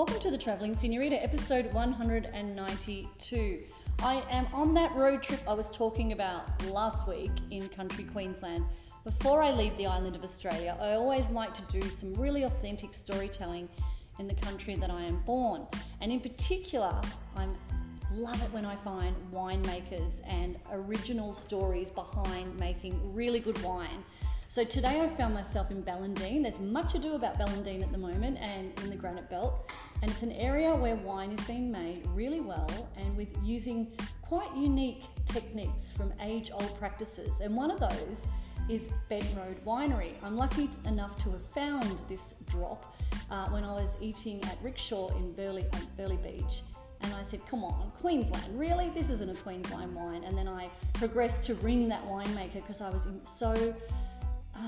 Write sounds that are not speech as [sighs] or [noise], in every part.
Welcome to the Travelling Senorita, episode 192. I am on that road trip I was talking about last week in country Queensland. Before I leave the island of Australia, I always like to do some really authentic storytelling in the country that I am born. And in particular, I love it when I find winemakers and original stories behind making really good wine. So today I found myself in Ballandean. There's much ado about Ballandean at the moment and in the Granite Belt. And it's an area where wine is being made really well and with using quite unique techniques from age old practices. And one of those is Bent Road Winery. I'm lucky enough to have found this drop uh, when I was eating at Rickshaw in Burleigh, uh, Burleigh Beach. And I said, come on, Queensland, really? This isn't a Queensland wine. And then I progressed to ring that winemaker because I was so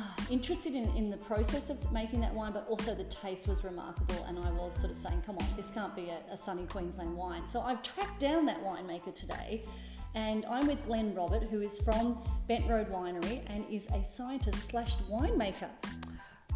[sighs] interested in, in the process of making that wine, but also the taste was remarkable. And I was sort of saying, come on, this can't be a, a sunny Queensland wine. So I've tracked down that winemaker today. And I'm with Glen Robert, who is from Bent Road Winery and is a scientist slash winemaker.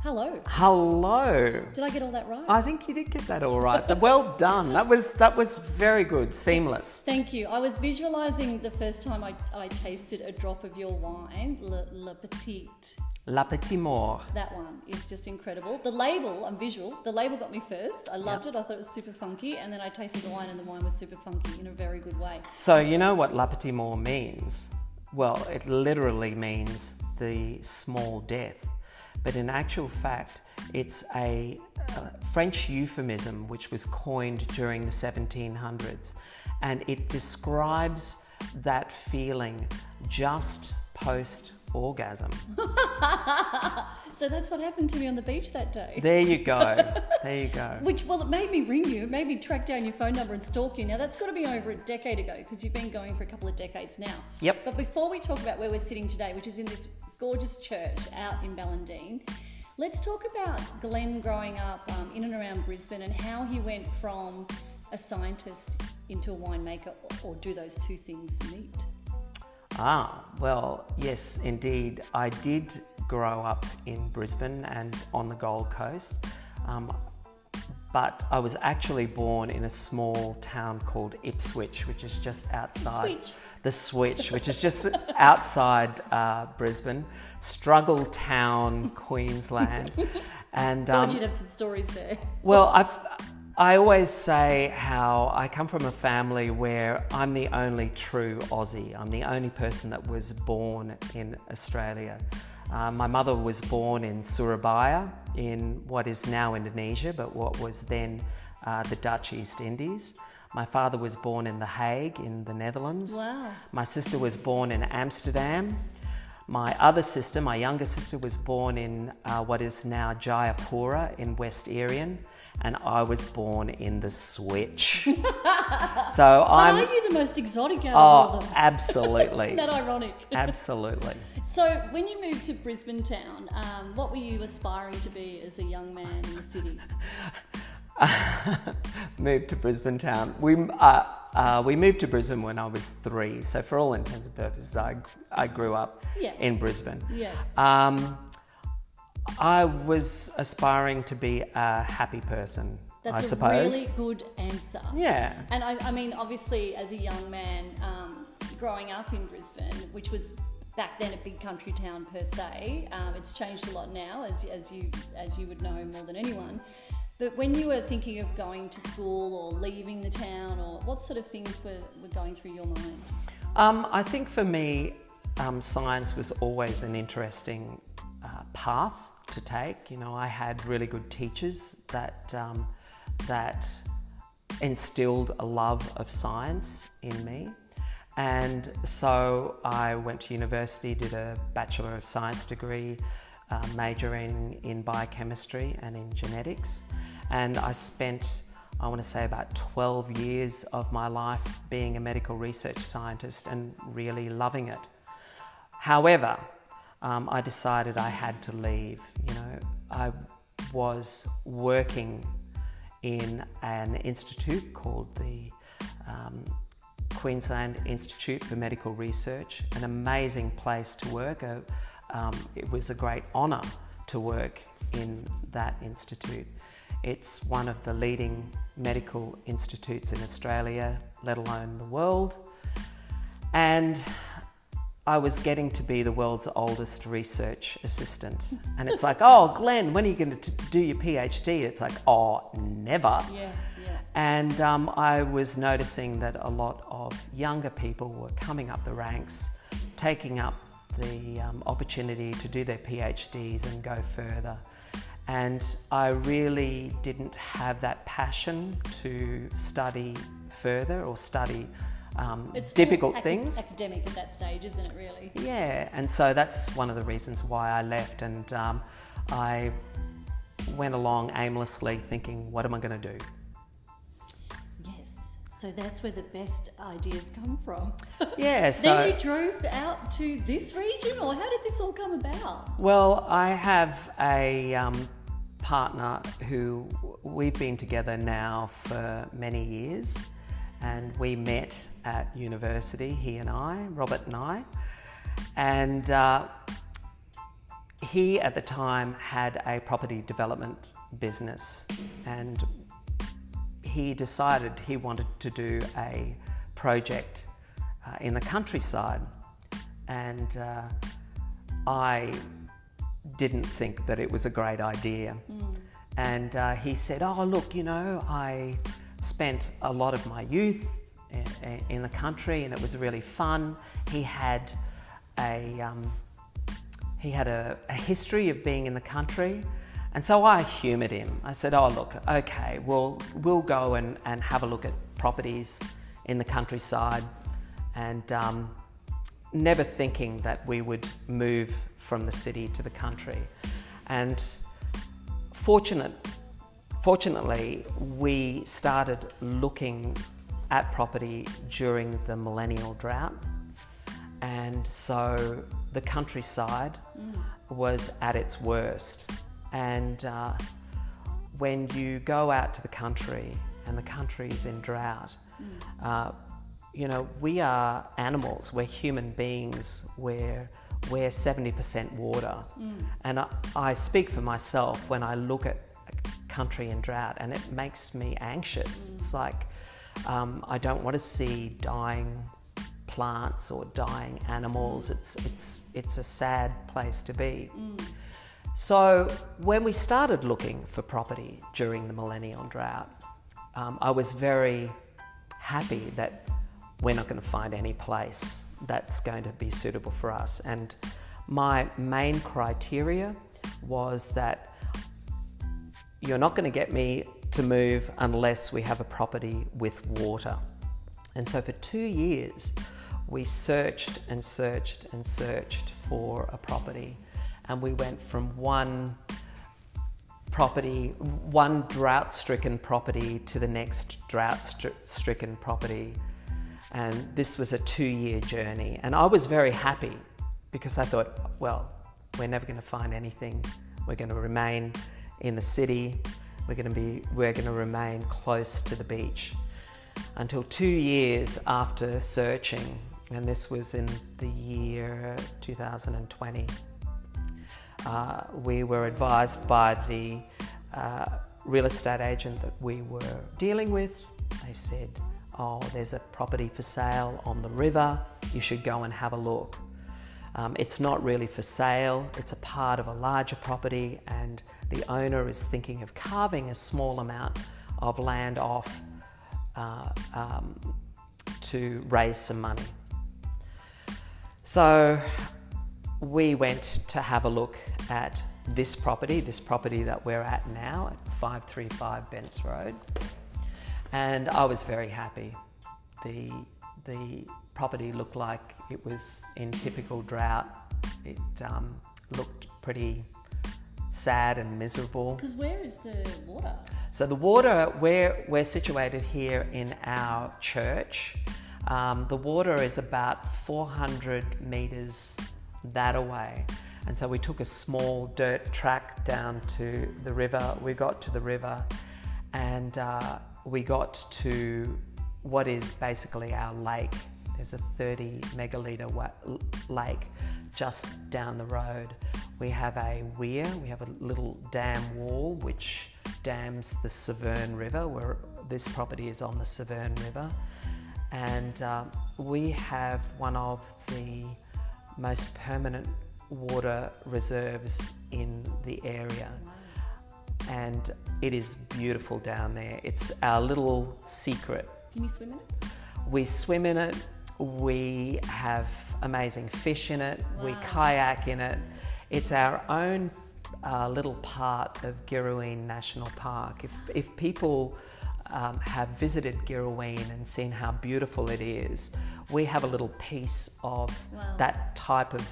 Hello. Hello. Did I get all that right? I think you did get that all right. well done. That was that was very good. Seamless. Thank you. I was visualizing the first time I, I tasted a drop of your wine, Le, Le Petite. La Petite Mort. That one is just incredible. The label, I'm visual. The label got me first. I loved it. I thought it was super funky, and then I tasted the wine, and the wine was super funky in a very good way. So you know what La Petite Mort means? Well, it literally means the small death, but in actual fact, it's a, a French euphemism which was coined during the 1700s, and it describes that feeling just post orgasm. [laughs] so that's what happened to me on the beach that day. There you go. [laughs] There you go. Which, well, it made me ring you, it made me track down your phone number and stalk you. Now, that's got to be over a decade ago because you've been going for a couple of decades now. Yep. But before we talk about where we're sitting today, which is in this gorgeous church out in Ballandean, let's talk about Glen growing up um, in and around Brisbane and how he went from a scientist into a winemaker, or, or do those two things meet? Ah, well, yes, indeed. I did grow up in Brisbane and on the Gold Coast, um, but I was actually born in a small town called Ipswich, which is just outside. Switch. The Switch, which is just outside uh, Brisbane, struggle town, Queensland. [laughs] And um, you'd have some stories there. Well, I've I always say how I come from a family where I'm the only true Aussie. I'm the only person that was born in Australia. Uh, my mother was born in Surabaya, in what is now Indonesia, but what was then uh, the Dutch East Indies. My father was born in The Hague, in the Netherlands. Wow. My sister was born in Amsterdam. My other sister, my younger sister, was born in uh, what is now Jayapura in West Irian and I was born in the Switch. [laughs] so I'm. Are you the most exotic out oh, of all of them? [laughs] Absolutely. Isn't that ironic? Absolutely. So when you moved to Brisbane town, um, what were you aspiring to be as a young man in the city? [laughs] moved to Brisbane town. We uh, uh, we moved to Brisbane when I was three, so for all intents and purposes, I I grew up yeah. in Brisbane. Yeah. Um, I was aspiring to be a happy person. That's I suppose. a really good answer. Yeah. And I, I mean, obviously, as a young man, um, growing up in Brisbane, which was back then a big country town per se, um, it's changed a lot now, as, as you as you would know more than anyone. But when you were thinking of going to school or leaving the town, or what sort of things were, were going through your mind? Um, I think for me, um, science was always an interesting uh, path to take. You know, I had really good teachers that um, that instilled a love of science in me. And so I went to university, did a Bachelor of Science degree, uh, majoring in biochemistry and in genetics. And I spent, I want to say, about 12 years of my life being a medical research scientist and really loving it. However, um, I decided I had to leave. You know, I was working in an institute called the um, Queensland Institute for Medical Research, an amazing place to work. Uh, um, it was a great honour to work in that institute. It's one of the leading medical institutes in Australia, let alone the world. And I was getting to be the world's oldest research assistant. And it's like, oh, Glen, when are you going to do your PhD? It's like, oh, never. Yeah, yeah. And um, I was noticing that a lot of younger people were coming up the ranks, taking up the um, opportunity to do their PhDs and go further. And I really didn't have that passion to study further or study um, It's difficult things. Academic at that stage, isn't it? Really. Yeah, and so that's one of the reasons why I left. And um, I went along aimlessly thinking, what am I going to do? Yes. So that's where the best ideas come from. [laughs] Yeah, so. then you drove out to this region, or how did this all come about? Well, I have a um, partner who we've been together now for many years, and we met at university, he and I, Robert and I. And uh, he at the time had a property development business, and he decided he wanted to do a project uh, in the countryside. And uh, I didn't think that it was a great idea. And uh, he said, Oh, look, you know, I spent a lot of my youth in, in the country and it was really fun. He had a, um, he had a, a history of being in the country. And so I humoured him. I said, Oh, look, okay, we'll, we'll go and, and have a look at properties in the countryside. And um, never thinking that we would move from the city to the country. And fortunate, fortunately, we started looking at property during the millennial drought. And so the countryside was at its worst. And uh, when you go out to the country and the country is in drought, uh, you know, we are animals, we're human beings, we're, we're 70% water. And I, I speak for myself when I look at country in drought and it makes me anxious. It's like um, I don't want to see dying plants or dying animals. It's, it's, it's a sad place to be. So, when we started looking for property during the millennial drought, um, I was very happy that we're not going to find any place that's going to be suitable for us. And my main criteria was that you're not going to get me to move unless we have a property with water. And so for two years, we searched and searched and searched for a property. And we went from one property, one drought stricken property to the next drought stricken property. And this was a two year journey. And I was very happy because I thought, well, we're never going to find anything. We're going to remain in the city. We're going to be, we're going to remain close to the beach. Until two years after searching, and this was in the year 2020, uh, we were advised by the uh, real estate agent that we were dealing with. They said, Oh, there's a property for sale on the river, you should go and have a look. Um, it's not really for sale, it's a part of a larger property, and the owner is thinking of carving a small amount of land off uh, um, to raise some money. So we went to have a look at this property, this property that we're at now at 535 Bents Road. And I was very happy. The, the property looked like it was in typical drought. It um, looked pretty sad and miserable. Because where is the water? So the water, where we're situated here in our church, um, the water is about 400 meters that away. And so we took a small dirt track down to the river. We got to the river and uh, we got to what is basically our lake. There's a 30 megaliter wa- lake just down the road. We have a weir, we have a little dam wall which dams the Severn River, where this property is on the Severn River. And uh, we have one of the most permanent water reserves in the area. And it is beautiful down there. It's our little secret. Can you swim in it? We swim in it, we have amazing fish in it, we kayak in it. It's our own uh, little part of Girraween National Park. If, if people um, have visited Girraween and seen how beautiful it is, we have a little piece of Wow. that type of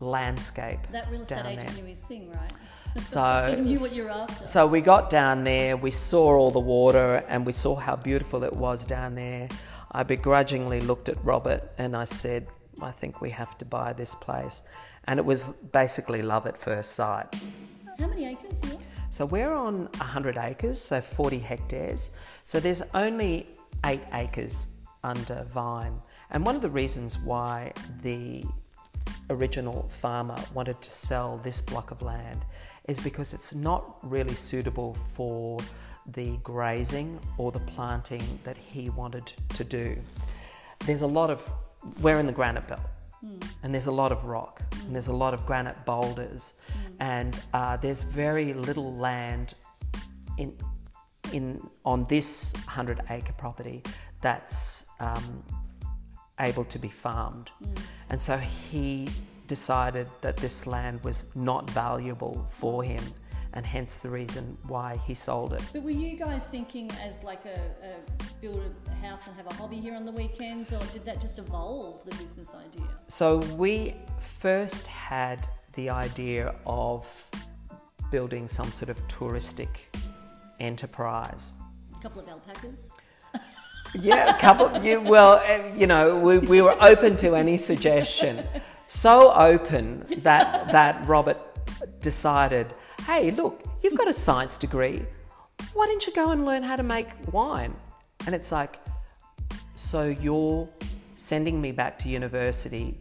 landscape That real estate down agent there. knew his thing, right? [laughs] So, [laughs] knew what you're after. so we got down there, we saw all the water, and we saw how beautiful it was down there. I begrudgingly looked at Robert and I said, I think we have to buy this place. And it was basically love at first sight. How many acres you? So we're on 100 acres, so 40 hectares. So there's only eight acres under vine. And one of the reasons why the original farmer wanted to sell this block of land is because it's not really suitable for the grazing or the planting that he wanted to do. There's a lot of, we're in the granite belt. And there's a lot of rock, and there's a lot of granite boulders, and uh, there's very little land in in on this hundred acre property that's um, able to be farmed. And so he decided that this land was not valuable for him, and hence the reason why he sold it. But were you guys thinking as like a, a build a house and have a hobby here on the weekends, or did that just evolve the business idea? So we first had the idea of building some sort of touristic enterprise. A couple of alpacas. [laughs] Yeah, a couple. Yeah, well, eh, you know, we, we were open to any suggestion. So open that that Robert decided, hey, look, you've got a science degree. Why didn't you go and learn how to make wine? And it's like, so you're sending me back to university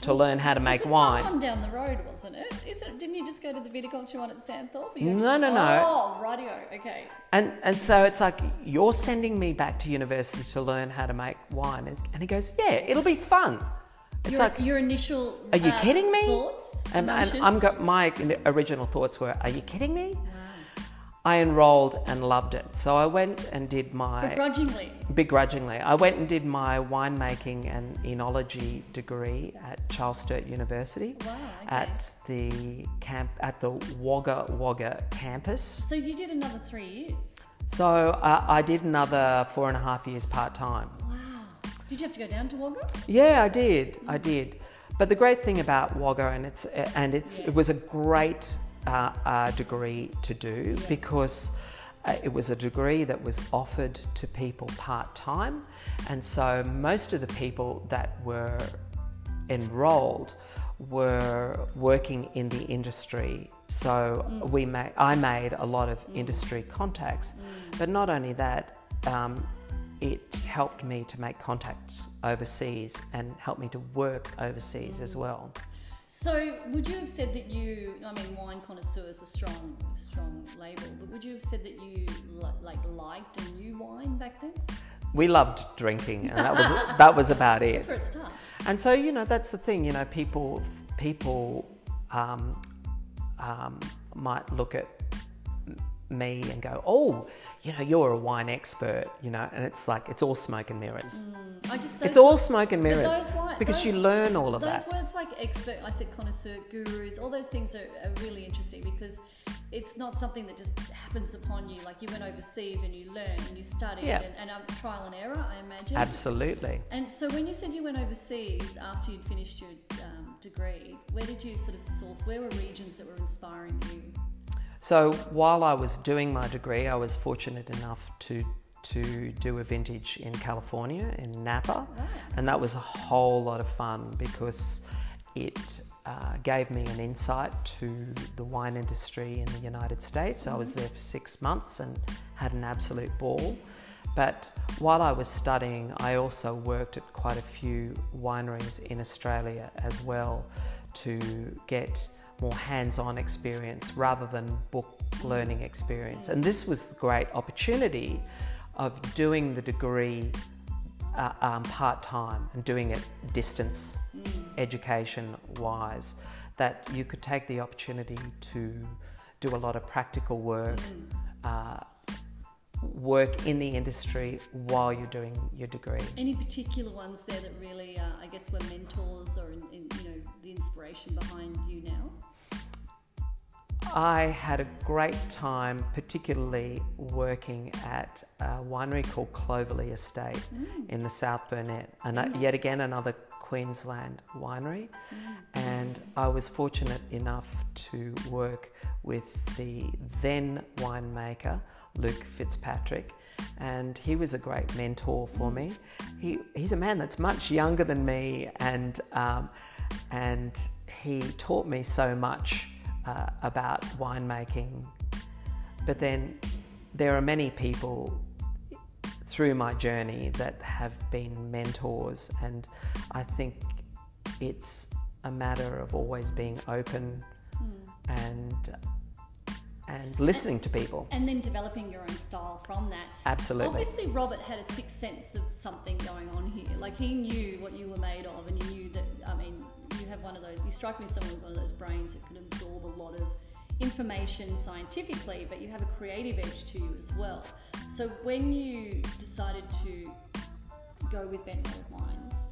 to learn how to make wine? One down the road, wasn't it? Is it? Didn't you just go to the viticulture one at Stanthorpe? No, no, no. Oh, radio. Okay. And and so it's like you're sending me back to university to learn how to make wine, and he goes, yeah, it'll be fun. It's your, like, your initial. are you uh, kidding me? Thoughts. and, and? I'm got my original thoughts were, are you kidding me? I enrolled and loved it, so I went and did my begrudgingly. begrudgingly. I went and did my winemaking and enology degree at Charles Sturt University Wow, okay. at the camp at the Wagga Wagga campus. So you did another three years. So uh, I did another four and a half years part time. Wow. Did you have to go down to Wagga? Yeah, I did. I did. But the great thing about Wagga, and it's and it's it was a great uh, uh, degree to do because uh, it was a degree that was offered to people part time, and so most of the people that were enrolled were working in the industry. So we made, I made a lot of industry contacts, but not only that, um, it helped me to make contacts overseas and helped me to work overseas as well. So would you have said that you? I mean, wine connoisseur is a strong, strong label, but would you have said that you like liked and knew wine back then? We loved drinking, and that was that was about [laughs] it. That's where it starts. And so, you know, that's the thing. You know, people people um, um, might look at me and go, "Oh, you know, you're a wine expert," you know, and it's like it's all smoke and mirrors. I just It's all smoke and mirrors wine- because you learn all of Those that. words like expert, I said connoisseur, gurus, all those things are, are really interesting because it's not something that just happens upon you. Like you went overseas and you learned and you studied Yeah. and, and um, trial and error, I imagine. Absolutely. And so when you said you went overseas after you'd finished your um, degree, where did you sort of source? Where were regions that were inspiring you? So while I was doing my degree, I was fortunate enough to to do a vintage in California in Napa, and that was a whole lot of fun because it uh, gave me an insight to the wine industry in the United States. I was there for six months and had an absolute ball. But while I was studying, I also worked at quite a few wineries in Australia as well to get more hands-on experience rather than book learning experience. And this was the great opportunity of doing the degree uh, um, part-time and doing it distance education wise that you could take the opportunity to do a lot of practical work uh, work in the industry while you're doing your degree Any particular ones there that really, uh, I guess, were mentors or in, in, you know the inspiration behind you now? I had a great time, particularly working at a winery called Clovely Estate in the South Burnett, and uh, yet again another Queensland winery. And I was fortunate enough to work with the then winemaker, Luke Fitzpatrick, and he was a great mentor for me. He, he's a man that's much younger than me, and, um, and he taught me so much uh, about winemaking. But then there are many people through my journey that have been mentors, and I think it's a matter of always being open and and listening to people. And then developing your own style from that. Absolutely. Obviously, Robert had a sixth sense of something going on here. Like he knew what you were made of, and he knew that. I mean, have one of those. You strike me as someone with one of those brains that could absorb a lot of information scientifically, but you have a creative edge to you as well. So when you decided to go with Bent Road wines,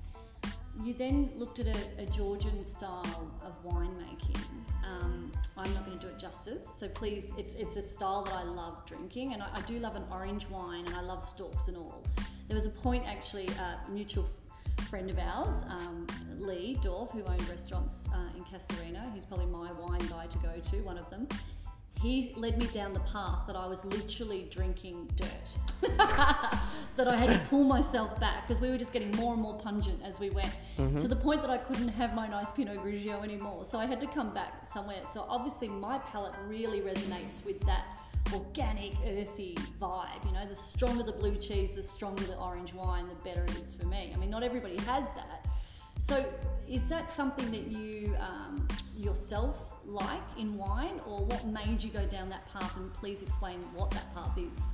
you then looked at a, a Georgian style of winemaking. Um, I'm not going to do it justice, so please, it's, it's a style that I love drinking, and I, I do love an orange wine, and I love stalks and all. There was a point actually, a mutual friend of ours, um, Lee Dorf, who owned restaurants uh, in Casuarina, he's probably my wine guy to go to, one of them. He led me down the path that I was literally drinking dirt. [laughs] that I had to pull myself back because we were just getting more and more pungent as we went to the point that I couldn't have my nice Pinot Grigio anymore. So I had to come back somewhere. So obviously my palate really resonates with that organic, earthy vibe. You know, the stronger the blue cheese, the stronger the orange wine, the better it is for me. I mean, not everybody has that. So is that something that you um, yourself like in wine, or what made you go down that path? And please explain what that path is.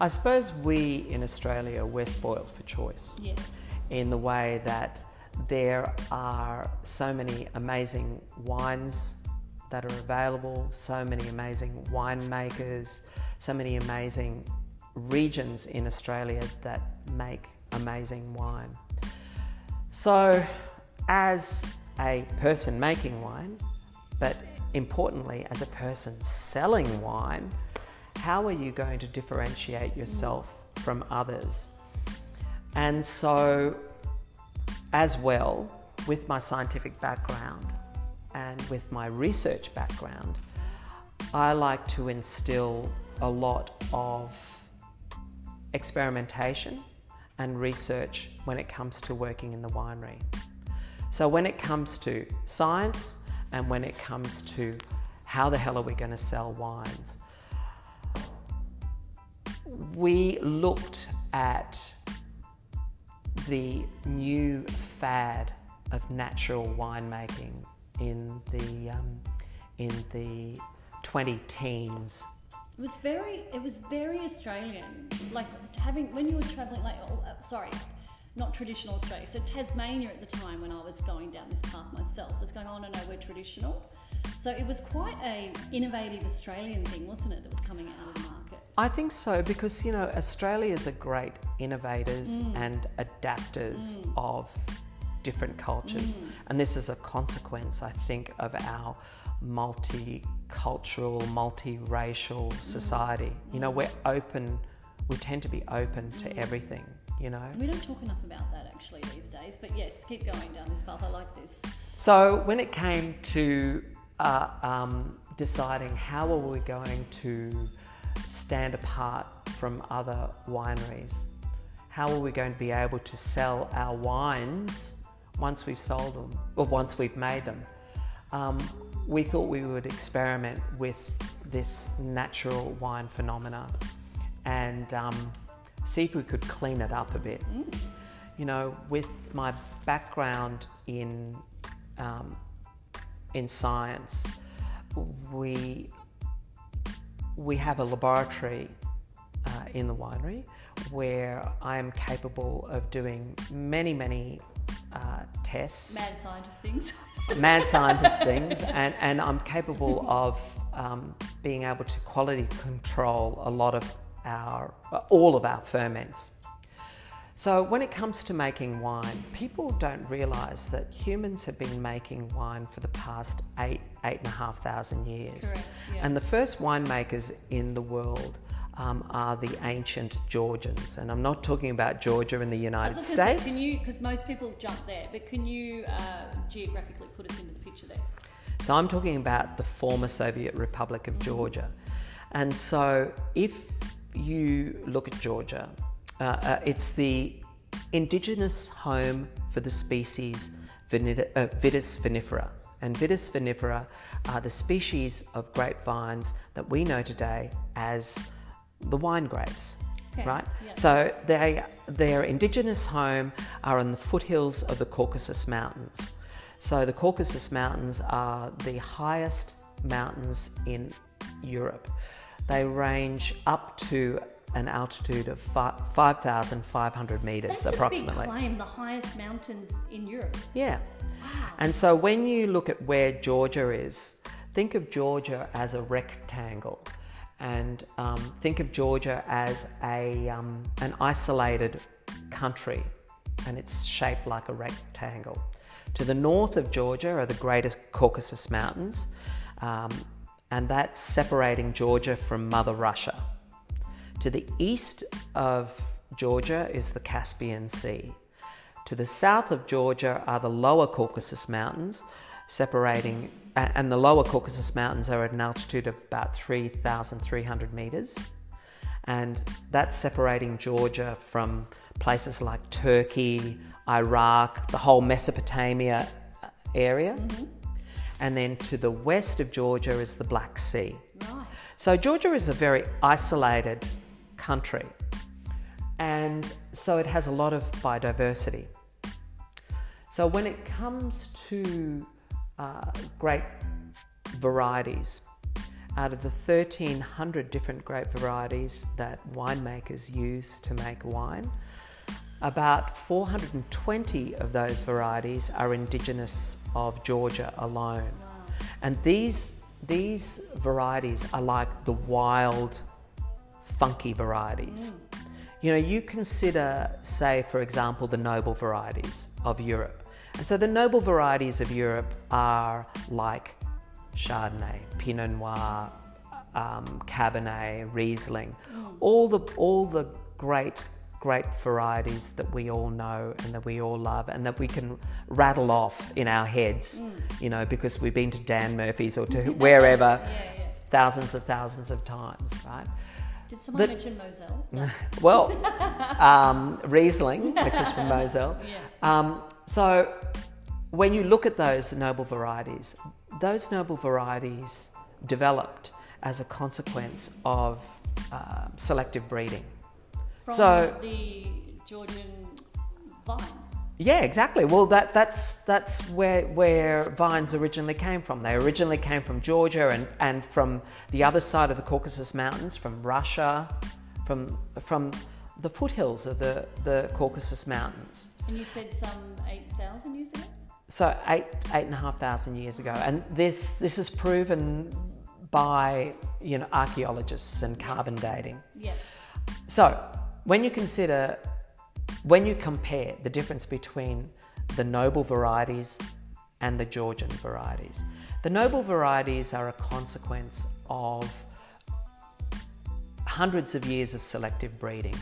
I suppose we in Australia we're spoiled for choice. Yes. in the way that there are so many amazing wines that are available, so many amazing winemakers, so many amazing regions in Australia that make amazing wine. So, as a person making wine, but importantly, as a person selling wine, how are you going to differentiate yourself from others? And so, as well, with my scientific background and with my research background, I like to instill a lot of experimentation and research when it comes to working in the winery. So, when it comes to science and when it comes to how the hell are we going to sell wines, we looked at the new fad of natural winemaking in the um, in the 20 teens. It was very, it was very Australian. Like having when you were traveling, like oh, uh, sorry, not traditional Australia. So Tasmania at the time when I was going down this path myself was going, oh no no, we're traditional. So it was quite a innovative Australian thing, wasn't it? That was coming out of the market. I think so because you know Australians a great innovators and adapters of different cultures, and this is a consequence, I think, of our multicultural, multiracial society. You know, we're open. We tend to be open to everything. You know. We don't talk enough about that actually these days. But yes, keep going down this path. I like this. So when it came to uh, um, deciding how are we going to stand apart from other wineries, how are we going to be able to sell our wines once we've sold them or once we've made them, um, we thought we would experiment with this natural wine phenomena and um, see if we could clean it up a bit. You know, with my background in um, in science, we we have a laboratory uh, in the winery where I am capable of doing many, many tests, Mad scientist things. [laughs] mad scientist things, and, and I'm capable of um, being able to quality control a lot of our, all of our ferments. So, when it comes to making wine, people don't realize that humans have been making wine for the past eight, eight and a half thousand years. Correct, yeah. And the first winemakers in the world um, are the ancient Georgians. And I'm not talking about Georgia in the United States. say, can you, because most people jump there, but can you uh, geographically put us into the picture there? So I'm talking about the former Soviet Republic of Georgia. And so if you look at Georgia, uh, uh, it's the indigenous home for the species uh, Vitis vinifera. And Vitis vinifera are the species of grapevines that we know today as the wine grapes. Okay, Right? yeah. So they, their indigenous home are in the foothills of the Caucasus Mountains. So the Caucasus Mountains are the highest mountains in Europe. They range up to an altitude of fi- 5,500 meters That's approximately. a big claim, the highest mountains in Europe. Yeah. And so when you look at where Georgia is, think of Georgia as a rectangle. And um, think of Georgia as a, um, an isolated country, and it's shaped like a rectangle. To the north of Georgia are the greatest Caucasus Mountains, um, and that's separating Georgia from Mother Russia. To the east of Georgia is the Caspian Sea. To the south of Georgia are the lower Caucasus Mountains, separating, and the lower Caucasus Mountains are at an altitude of about 3,300 meters. And that's separating Georgia from places like Turkey, Iraq, the whole Mesopotamia uh, area. And then to the west of Georgia is the Black Sea. Right. So Georgia is a very isolated country, and so it has a lot of biodiversity. So when it comes to uh, grape varieties, out of the 1,300 different grape varieties that winemakers use to make wine, about 420 of those varieties are indigenous of Georgia alone. And these, these varieties are like the wild, funky varieties. You know, you consider, say, for example, the noble varieties of Europe. And so the noble varieties of Europe are like Chardonnay, Pinot Noir, um, Cabernet, Riesling, all the all the great grape varieties that we all know and that we all love and that we can rattle off in our heads, you know, because we've been to Dan Murphy's or to [laughs] wherever Yeah, yeah. thousands of thousands of times, right? Did someone The- mention Moselle? No. [laughs] Well, [laughs] um, Riesling, which is from Moselle. Yeah. Um, so when you look at those noble varieties, those noble varieties developed as a consequence of uh, selective breeding. From So- the Georgian vines. Yeah, exactly. Well, that, that's, that's where, where vines originally came from. They originally came from Georgia and, and from the other side of the Caucasus Mountains, from Russia, from, from the foothills of the, the Caucasus Mountains. And you said some 8,000 years ago? So eight, eight and a half thousand years ago. And this, this is proven by, you know, archaeologists and carbon dating. Yeah. So, when you consider, when you compare the difference between the noble varieties and the Georgian varieties, the noble varieties are a consequence of hundreds of years of selective breeding.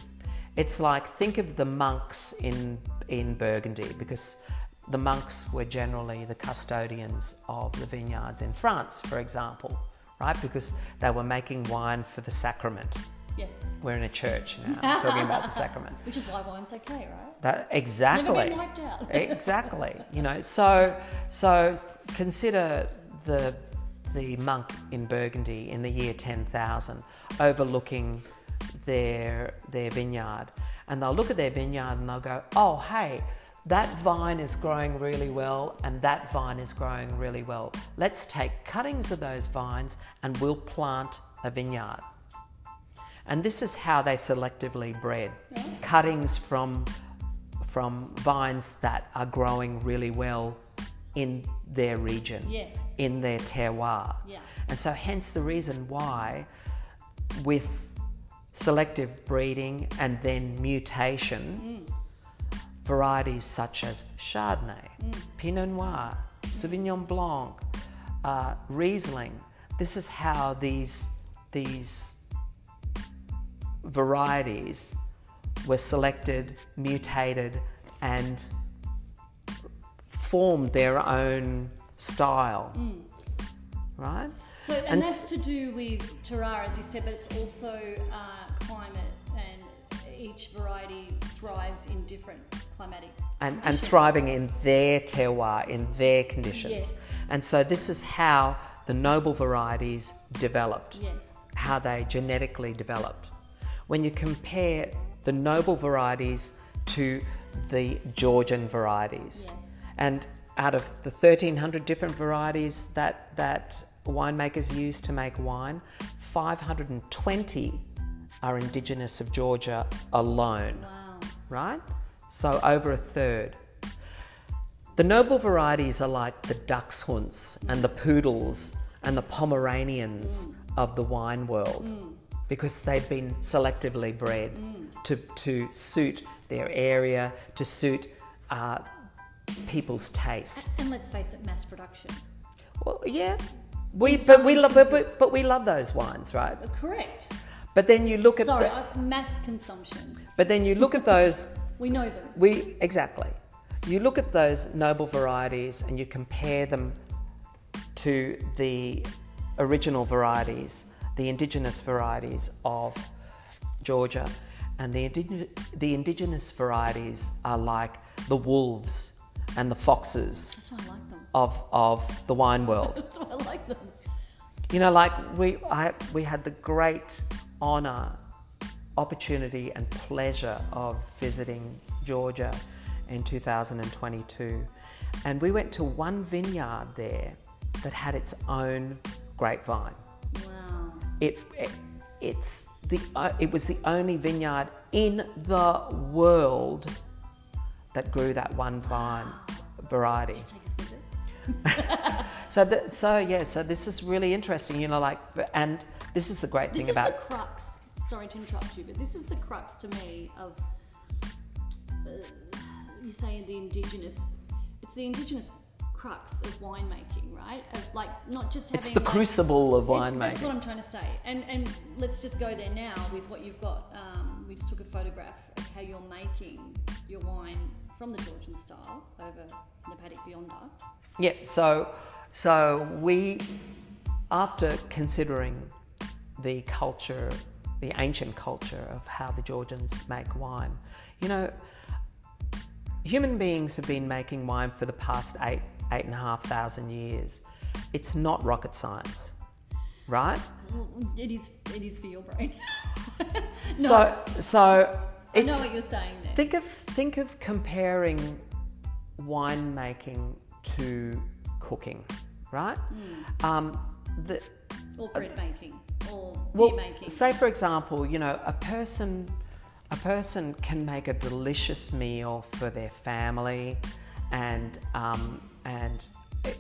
It's like think of the monks in in Burgundy because the monks were generally the custodians of the vineyards in France, for example, right? Because they were making wine for the sacrament. Yes. We're in a church now, talking about the sacrament. [laughs] Which is why wine's okay, right? That Never exactly. been wiped out. [laughs] exactly. You know, so so consider the the monk in Burgundy in the year 10,000 overlooking their their vineyard and they'll look at their vineyard and they'll go, "Oh, hey, that vine is growing really well and that vine is growing really well. Let's take cuttings of those vines and we'll plant a vineyard. And this is how they selectively bred Yeah. cuttings from, from vines that are growing really well in their region, Yes. in their terroir. Yeah. And so, hence the reason why, with selective breeding and then mutation, varieties such as Chardonnay, Pinot Noir, Sauvignon Blanc, uh, Riesling, this is how these, these varieties were selected, mutated, and formed their own style. Right? So, and, And that's s- to do with terroir, as you said, but it's also uh, climate, and each variety thrives in different climatic and, and thriving in their terroir, in their conditions. Yes. And so this is how the noble varieties developed, Yes. how they genetically developed. When you compare the noble varieties to the Georgian varieties, Yes. and out of the 1,300 different varieties that, that winemakers use to make wine, 520 are indigenous of Georgia alone Wow. right? So over a third. The noble varieties are like the dachshunds and the poodles and the Pomeranians mm. of the wine world mm. because they've been selectively bred mm. to, to suit their area, to suit uh, people's taste. And let's face it, mass production. Well, yeah. We, but, we love, but, but, but we love those wines, right? Uh, Correct. But then you look at Sorry, the, uh, mass consumption. but then you look at those We know them. We exactly. You look at those noble varieties and you compare them to the original varieties, the indigenous varieties of Georgia, and the indig- the indigenous varieties are like the wolves and the foxes That's why I like them. Of of the wine world. [laughs] That's why I like them. You know, like we, I, we had the great honour, opportunity, and pleasure of visiting Georgia in 2022. And we went to one vineyard there that had its own grapevine. Wow. It, it, it's the, uh, it was the only vineyard in the world that grew that one vine variety. Take a snippet. So, the, so yeah, so this is really interesting, you know, like, and this is the great This thing is about the crux. Sorry to interrupt you, but this is the crux to me of. Uh, you say the indigenous. It's the indigenous crux of winemaking, right? Of like not just having. it's the like- crucible of winemaking. That's what I'm trying to say. And and let's just go there now with what you've got. Um, we just took a photograph of how you're making your wine from the Georgian style over in the paddock beyonder. Yeah, so so we, after considering the culture, the ancient culture of how the Georgians make wine, you know, human beings have been making wine for the past eight eight and a half thousand years. It's not rocket science, right? Well, it is. It is for your brain. [laughs] no, So so I it's know what you're saying. Think of think of comparing winemaking to cooking, right? Hmm. Um, the, or bread making, or well, beer making. say for example, you know, a person a person can make a delicious meal for their family, and um, and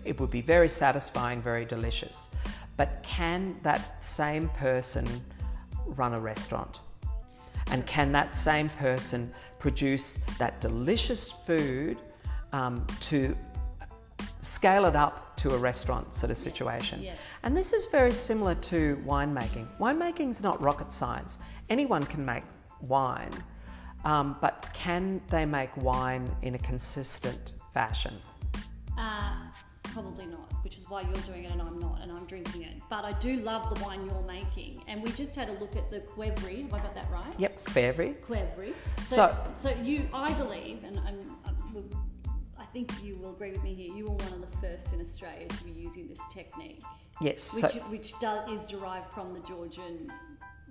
it would be very satisfying, very delicious. But can that same person run a restaurant? And can that same person produce that delicious food um, to scale it up to a restaurant sort of situation? yeah. And this is very similar to winemaking. Winemaking is not rocket science. Anyone can make wine, um, but can they make wine in a consistent fashion? Uh, probably not, which is why you're doing it and I'm not, and I'm drinking it. But I do love the wine you're making. And we just had a look at the Qvevri. Have I got that right? Yep, Qvevri. Qvevri. So, So- so you, I believe, and I'm, I'm, I think you will agree with me here. You were one of the first in Australia to be using this technique, Yes. So, which which does, is derived from the Georgian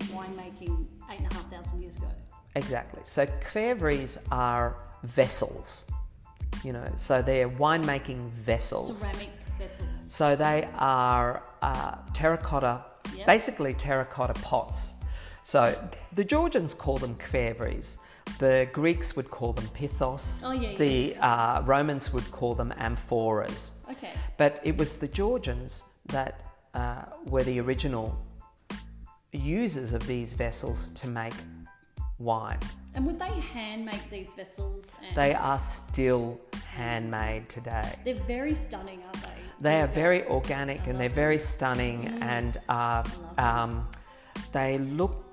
winemaking eight and a half thousand years ago. exactly. So Qvevris are vessels, You know, so they're winemaking vessels. Ceramic vessels. So they are uh, terracotta, Yep. basically terracotta pots. So the Georgians call them qvevris. The Greeks would call them pithos. Oh, yeah, yeah, the Uh, Romans would call them amphoras. Okay. But it was the Georgians that uh, were the original users of these vessels to make wine. And would they hand make these vessels? And They are still handmade today. They're very stunning, aren't they? They are very organic and they're very stunning, Mm. and uh, um, they look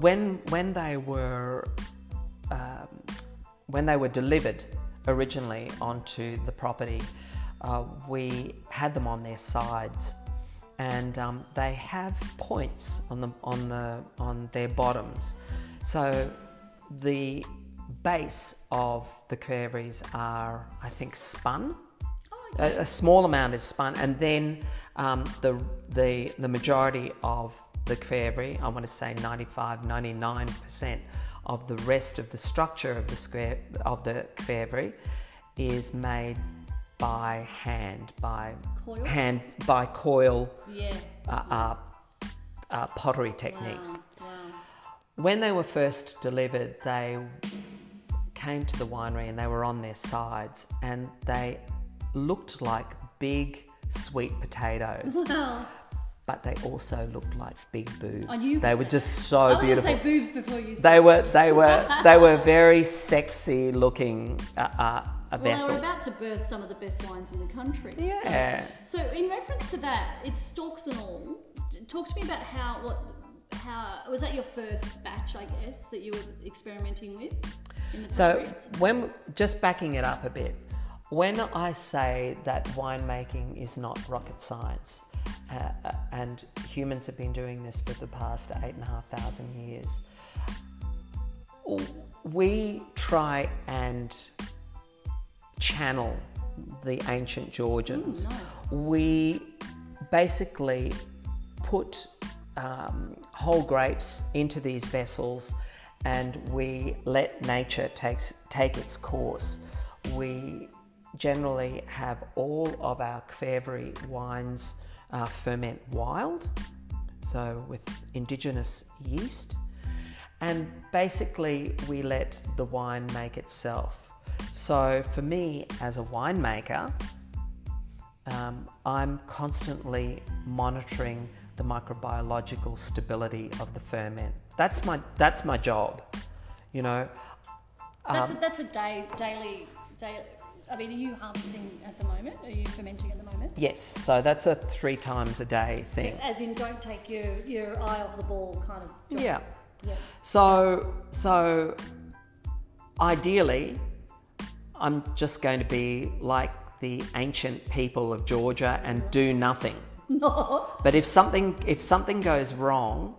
when when they were um, when they were delivered originally onto the property, uh, we had them on their sides, and um, they have points on the on the on their bottoms, so the base of the qvevris are I think spun a, a small amount is spun, and then um, the, the, the majority of the qvevri, I want to say 95, 99% of the rest of the structure of the square of the qvevri is made by hand, by Coil? hand, by coil Yeah. uh, uh, uh, pottery techniques. Wow. wow. When they were first delivered, they came to the winery and they were on their sides and they looked like big sweet potatoes, Wow. but they also looked like big boobs. Knew they were just I so beautiful. say boobs before you said They were they [laughs] were they were very sexy looking uh, uh, uh, well, vessels. they were about to birth some of the best wines in the country. So- Yeah. So, in reference to that, it's stalks and all. Talk to me about how what how was that your first batch, I guess, that you were experimenting with So when just backing it up a bit, when I say that winemaking is not rocket science, uh, uh, and humans have been doing this for the past eight and a half thousand years, we try and channel the ancient Georgians. Mm, nice. We basically put um, whole grapes into these vessels and we let nature takes, take its course. We generally have all of our Qvevri wines uh, ferment wild, so with indigenous yeast, and basically we let the wine make itself. So for me as a winemaker, um, I'm constantly monitoring the microbiological stability of the ferment. That's my that's my job. You know, That's um, a, that's a day daily day. I mean, are you harvesting at the moment? Are you fermenting at the moment? yes. So that's a three times a day So, thing. as in, don't take your your eye off the ball, kind of. Job. Yeah. Yeah. So so ideally, I'm just going to be like the ancient people of Georgia and do nothing. No. But if something if something goes wrong,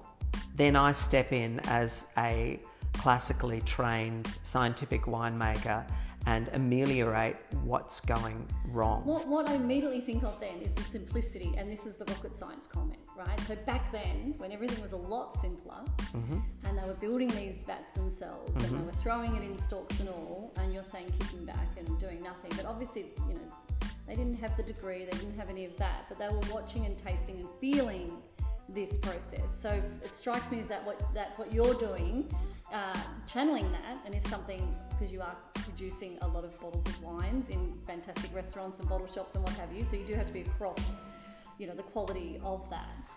then I step in as a classically trained scientific winemaker and ameliorate what's going wrong. What, what I immediately think of then is the simplicity, and this is the rocket science comment, right? So back then, when everything was a lot simpler, Mm-hmm. and they were building these vats themselves, and they were throwing it in stalks and all, and you're saying kicking back and doing nothing, but obviously, you know, they didn't have the degree, they didn't have any of that, but they were watching and tasting and feeling this process. So it strikes me as that what that's what you're doing, uh, channeling that. And if something, because you are producing a lot of bottles of wines in fantastic restaurants and bottle shops and what have you, so you do have to be across, you know, the quality of that.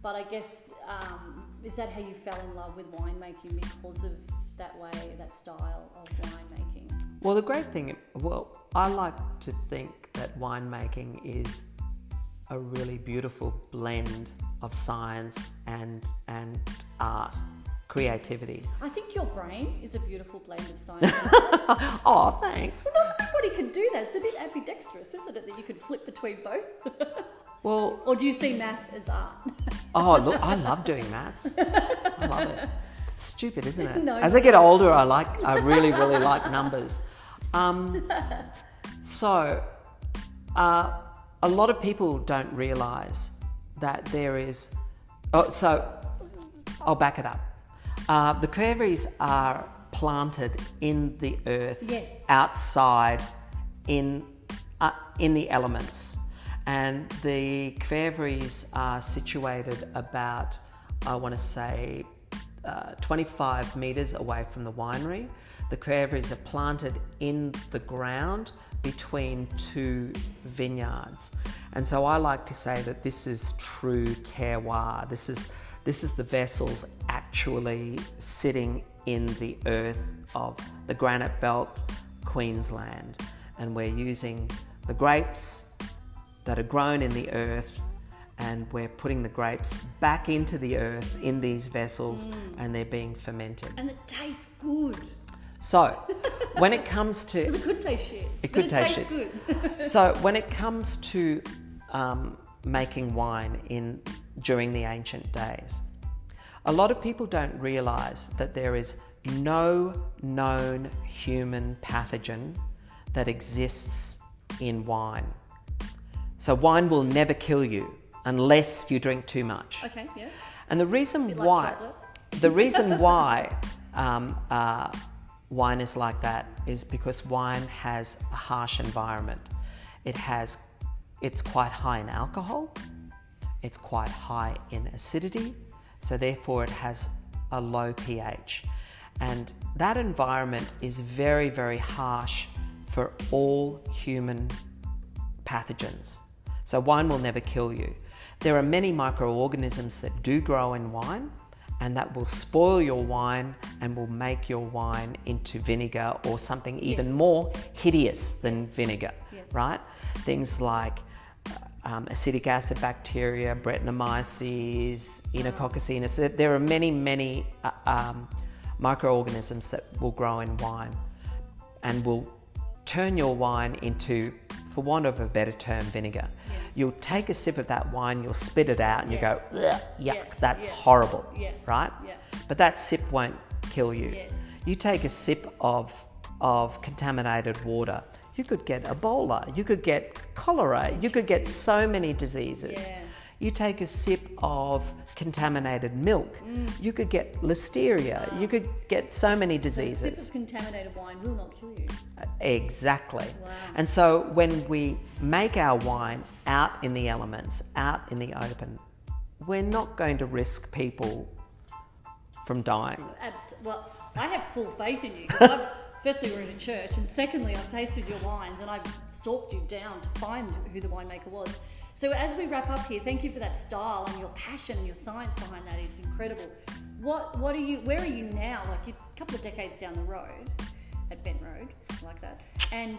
But I guess um, is that how you fell in love with winemaking because of that way, that style of winemaking? Well, the great thing, well, I like to think that winemaking is a really beautiful blend of science and and art, creativity. I think your brain is a beautiful blend of science. [laughs] Oh, thanks. Not everybody can do that. It's a bit ambidextrous, isn't it, that you could flip between both? [laughs] Well, or do you see math as art? oh, look, [laughs] I love doing maths. I love it. It's stupid, isn't it? No. As I get older, I like, I really, really like [laughs] numbers. Um, so, uh, a lot of people don't realize that there is. Oh, so I'll back it up. Uh, the Qvevris are planted in the earth, Yes. outside, in uh, in the elements, and the qvevris are situated about, I want to say, uh, 25 meters away from the winery. The qvevris are planted in the ground between two vineyards, and so I like to say that this is true terroir. This is this is the vessels actually sitting in the earth of the granite belt, Queensland, and we're using the grapes that are grown in the earth and we're putting the grapes back into the earth in these vessels and they're being fermented. And it tastes good. So, [laughs] when it comes to Because it could taste shit. It could it taste tastes good. [laughs] so when it comes to um, making wine in during the ancient days, a lot of people don't realize that there is no known human pathogen that exists in wine. So wine will never kill you unless you drink too much. okay, yeah. And the reason like why, chocolate. the [laughs] reason why um, uh, wine is like that is because wine has a harsh environment. It has, it's quite high in alcohol. It's quite high in acidity. So therefore, it has a low pH, and that environment is very, very harsh for all human pathogens. So wine will never kill you. There are many microorganisms that do grow in wine and that will spoil your wine and will make your wine into vinegar or something even Yes. more hideous than vinegar, Yes. right? Things like um, acetic acid bacteria, Brettanomyces, Oenococcus There- There are many, many uh, um, microorganisms that will grow in wine and will turn your wine into, for want of a better term, vinegar. You'll take a sip of that wine, you'll spit it out, and you go, "Ugh, yuck, Yeah, that's yeah, horrible, yeah, right? yeah. But that sip won't kill you. Yes. You take a sip of, of contaminated water, you could get Ebola, you could get cholera, you could get so many diseases. Yeah. You take a sip of contaminated milk, Mm. you could get listeria, you could get so many So a diseases. sip of contaminated wine will not kill you. Exactly. Wow. And so when we make our wine out in the elements, out in the open, we're not going to risk people from dying. Abs- well, I have full faith in you. [laughs] firstly, we're in a church, and secondly, I've tasted your wines and I've stalked you down to find who the winemaker was. So, as we wrap up here, thank you for that style and your passion and your science behind that is incredible. What, what are you? Where are you now? Like you're a couple of decades down the road, at Bent Road, like that. And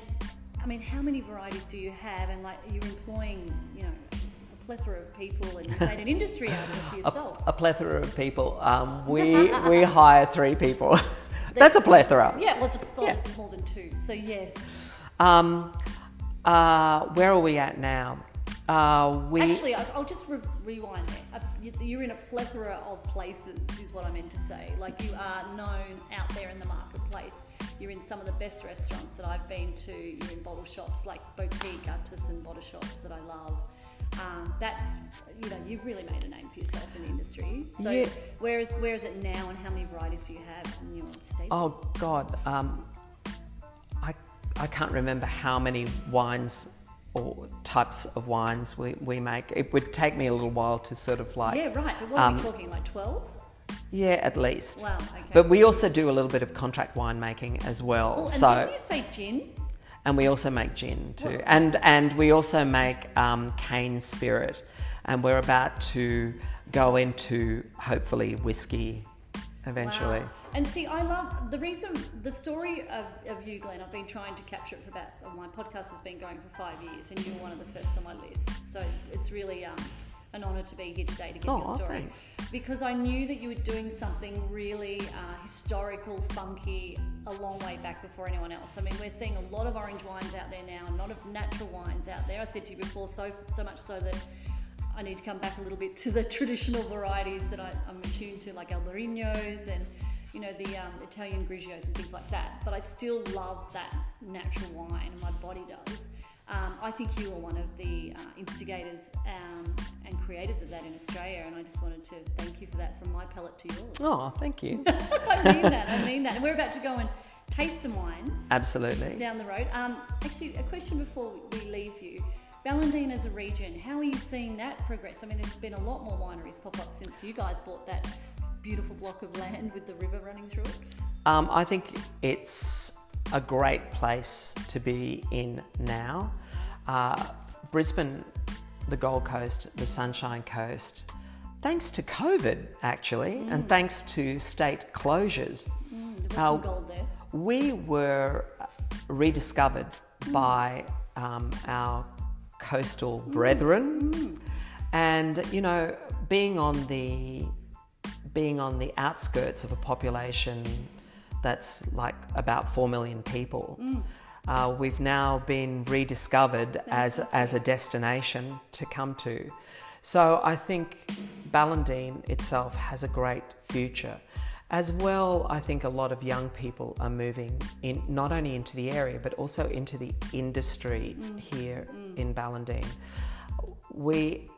I mean, how many varieties do you have? And like, you're employing, you know, a plethora of people, and you've made an industry out of it for [laughs] yourself. a plethora of people. Um, we, [laughs] we hire three people. [laughs] That's a plethora. Yeah, well, it's a, Yeah. more than two. So yes. Um, uh, where are we at now? Uh, we, Actually, I- I'll just re- rewind there. Uh, you- You're in a plethora of places, is what I meant to say. Like you are known out there in the marketplace. You're in some of the best restaurants that I've been to. You're in bottle shops like boutique artisan bottle shops that I love. Um, that's you know you've really made a name for yourself in the industry. So Yeah. where is where is it now, and how many varieties do you have in your stable? Oh God, um, I I can't remember how many wines or types of wines we, we make. It would take me a little while to sort of like yeah, right. But what are um, we talking? Like twelve? yeah, at least. Wow. Okay. But we also do a little bit of contract winemaking as well. Oh, and so didn't you say gin? and we also make gin too, What? and and we also make um, cane spirit, and we're about to go into hopefully whiskey eventually. Wow. And see, I love the reason, the story of, of you, Glen. I've been trying to capture it for about, well, my podcast has been going for five years, and you're one of the first on my list. So it's really um, an honour to be here today to get Oh, your story. thanks. Because I knew that you were doing something really uh, historical, funky, a long way back before anyone else. I mean, we're seeing a lot of orange wines out there now, a lot of natural wines out there. I said to you before, so so much so that I need to come back a little bit to the [laughs] traditional varieties that I, I'm attuned to, like Albarinos and you know the um, Italian Grigios and things like that. But I still love that natural wine, and my body does. Um, I think you are one of the uh, instigators um, and creators of that in Australia, and I just wanted to thank you for that from my palate to yours. Oh, thank you. [laughs] I mean that. I mean that. And we're about to go and taste some wines Absolutely. down the road. Um, actually, a question before we leave you. Ballandean as a region, how are you seeing that progress? I mean, there's been a lot more wineries pop up since you guys bought that beautiful block of land with the river running through it. Um, I think it's a great place to be in now. Uh, Brisbane, the Gold Coast, the Sunshine Coast, thanks to COVID actually, and thanks to state closures, Mm, there was some gold there. we were rediscovered by um, our coastal mm. brethren, mm. and you know, being on the being on the outskirts of a population that's like about four million people. Mm. Uh, we've now been rediscovered as, as a destination to come to. So I think Ballandean itself has a great future. As well, I think a lot of young people are moving in not only into the area but also into the industry here in Ballandean. We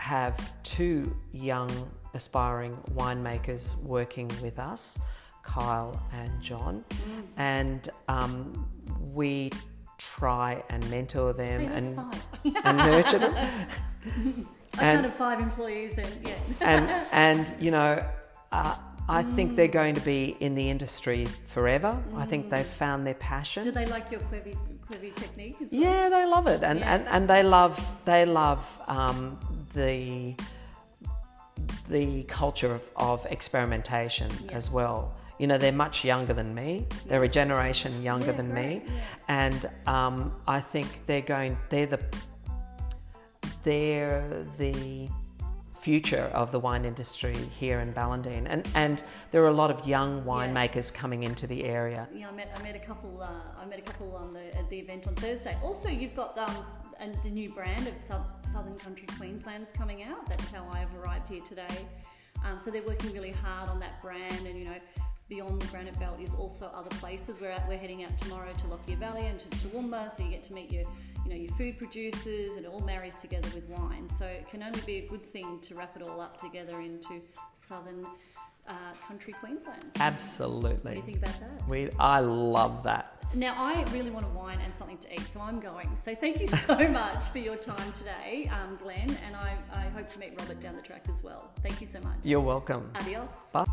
have two young aspiring winemakers working with us, Kyle and John, and um, we try and mentor them Hey, and, and nurture them. [laughs] I and- counted five employees then, yeah. and [laughs] and you know, uh, I think they're going to be in the industry forever. I think they've found their passion. Do they like your Qvevri, Qvevri technique as well? Yeah, they love it, and Yeah. and, and they love they love um, the the culture of, of experimentation Yeah. as well. You know, they're much younger than me. They're a generation younger Yeah, than great, me, and um, I think they're going. They're the they're the future of the wine industry here in Ballandean, and and there are a lot of young winemakers coming into the area. Yeah, I met I met a couple. Uh, I met a couple on the at the event on Thursday. Also, you've got um the new brand of Sou- Southern Country Queensland's coming out. That's how I have arrived here today. Um, so they're working really hard on that brand, and you know, beyond the Granite Belt is also other places. We're out, we're heading out tomorrow to Lockyer Valley and to Toowoomba, so you get to meet your you know your food producers, and it all marries together with wine. So it can only be a good thing to wrap it all up together into Southern uh, Country Queensland. Absolutely. What do you think about that? we I love that. Now, I really want a wine and something to eat, so I'm going. So, thank you so [laughs] much for your time today, um, Glen, and I, I hope to meet Robert down the track as well. Thank you so much. You're welcome. Adios. Bye.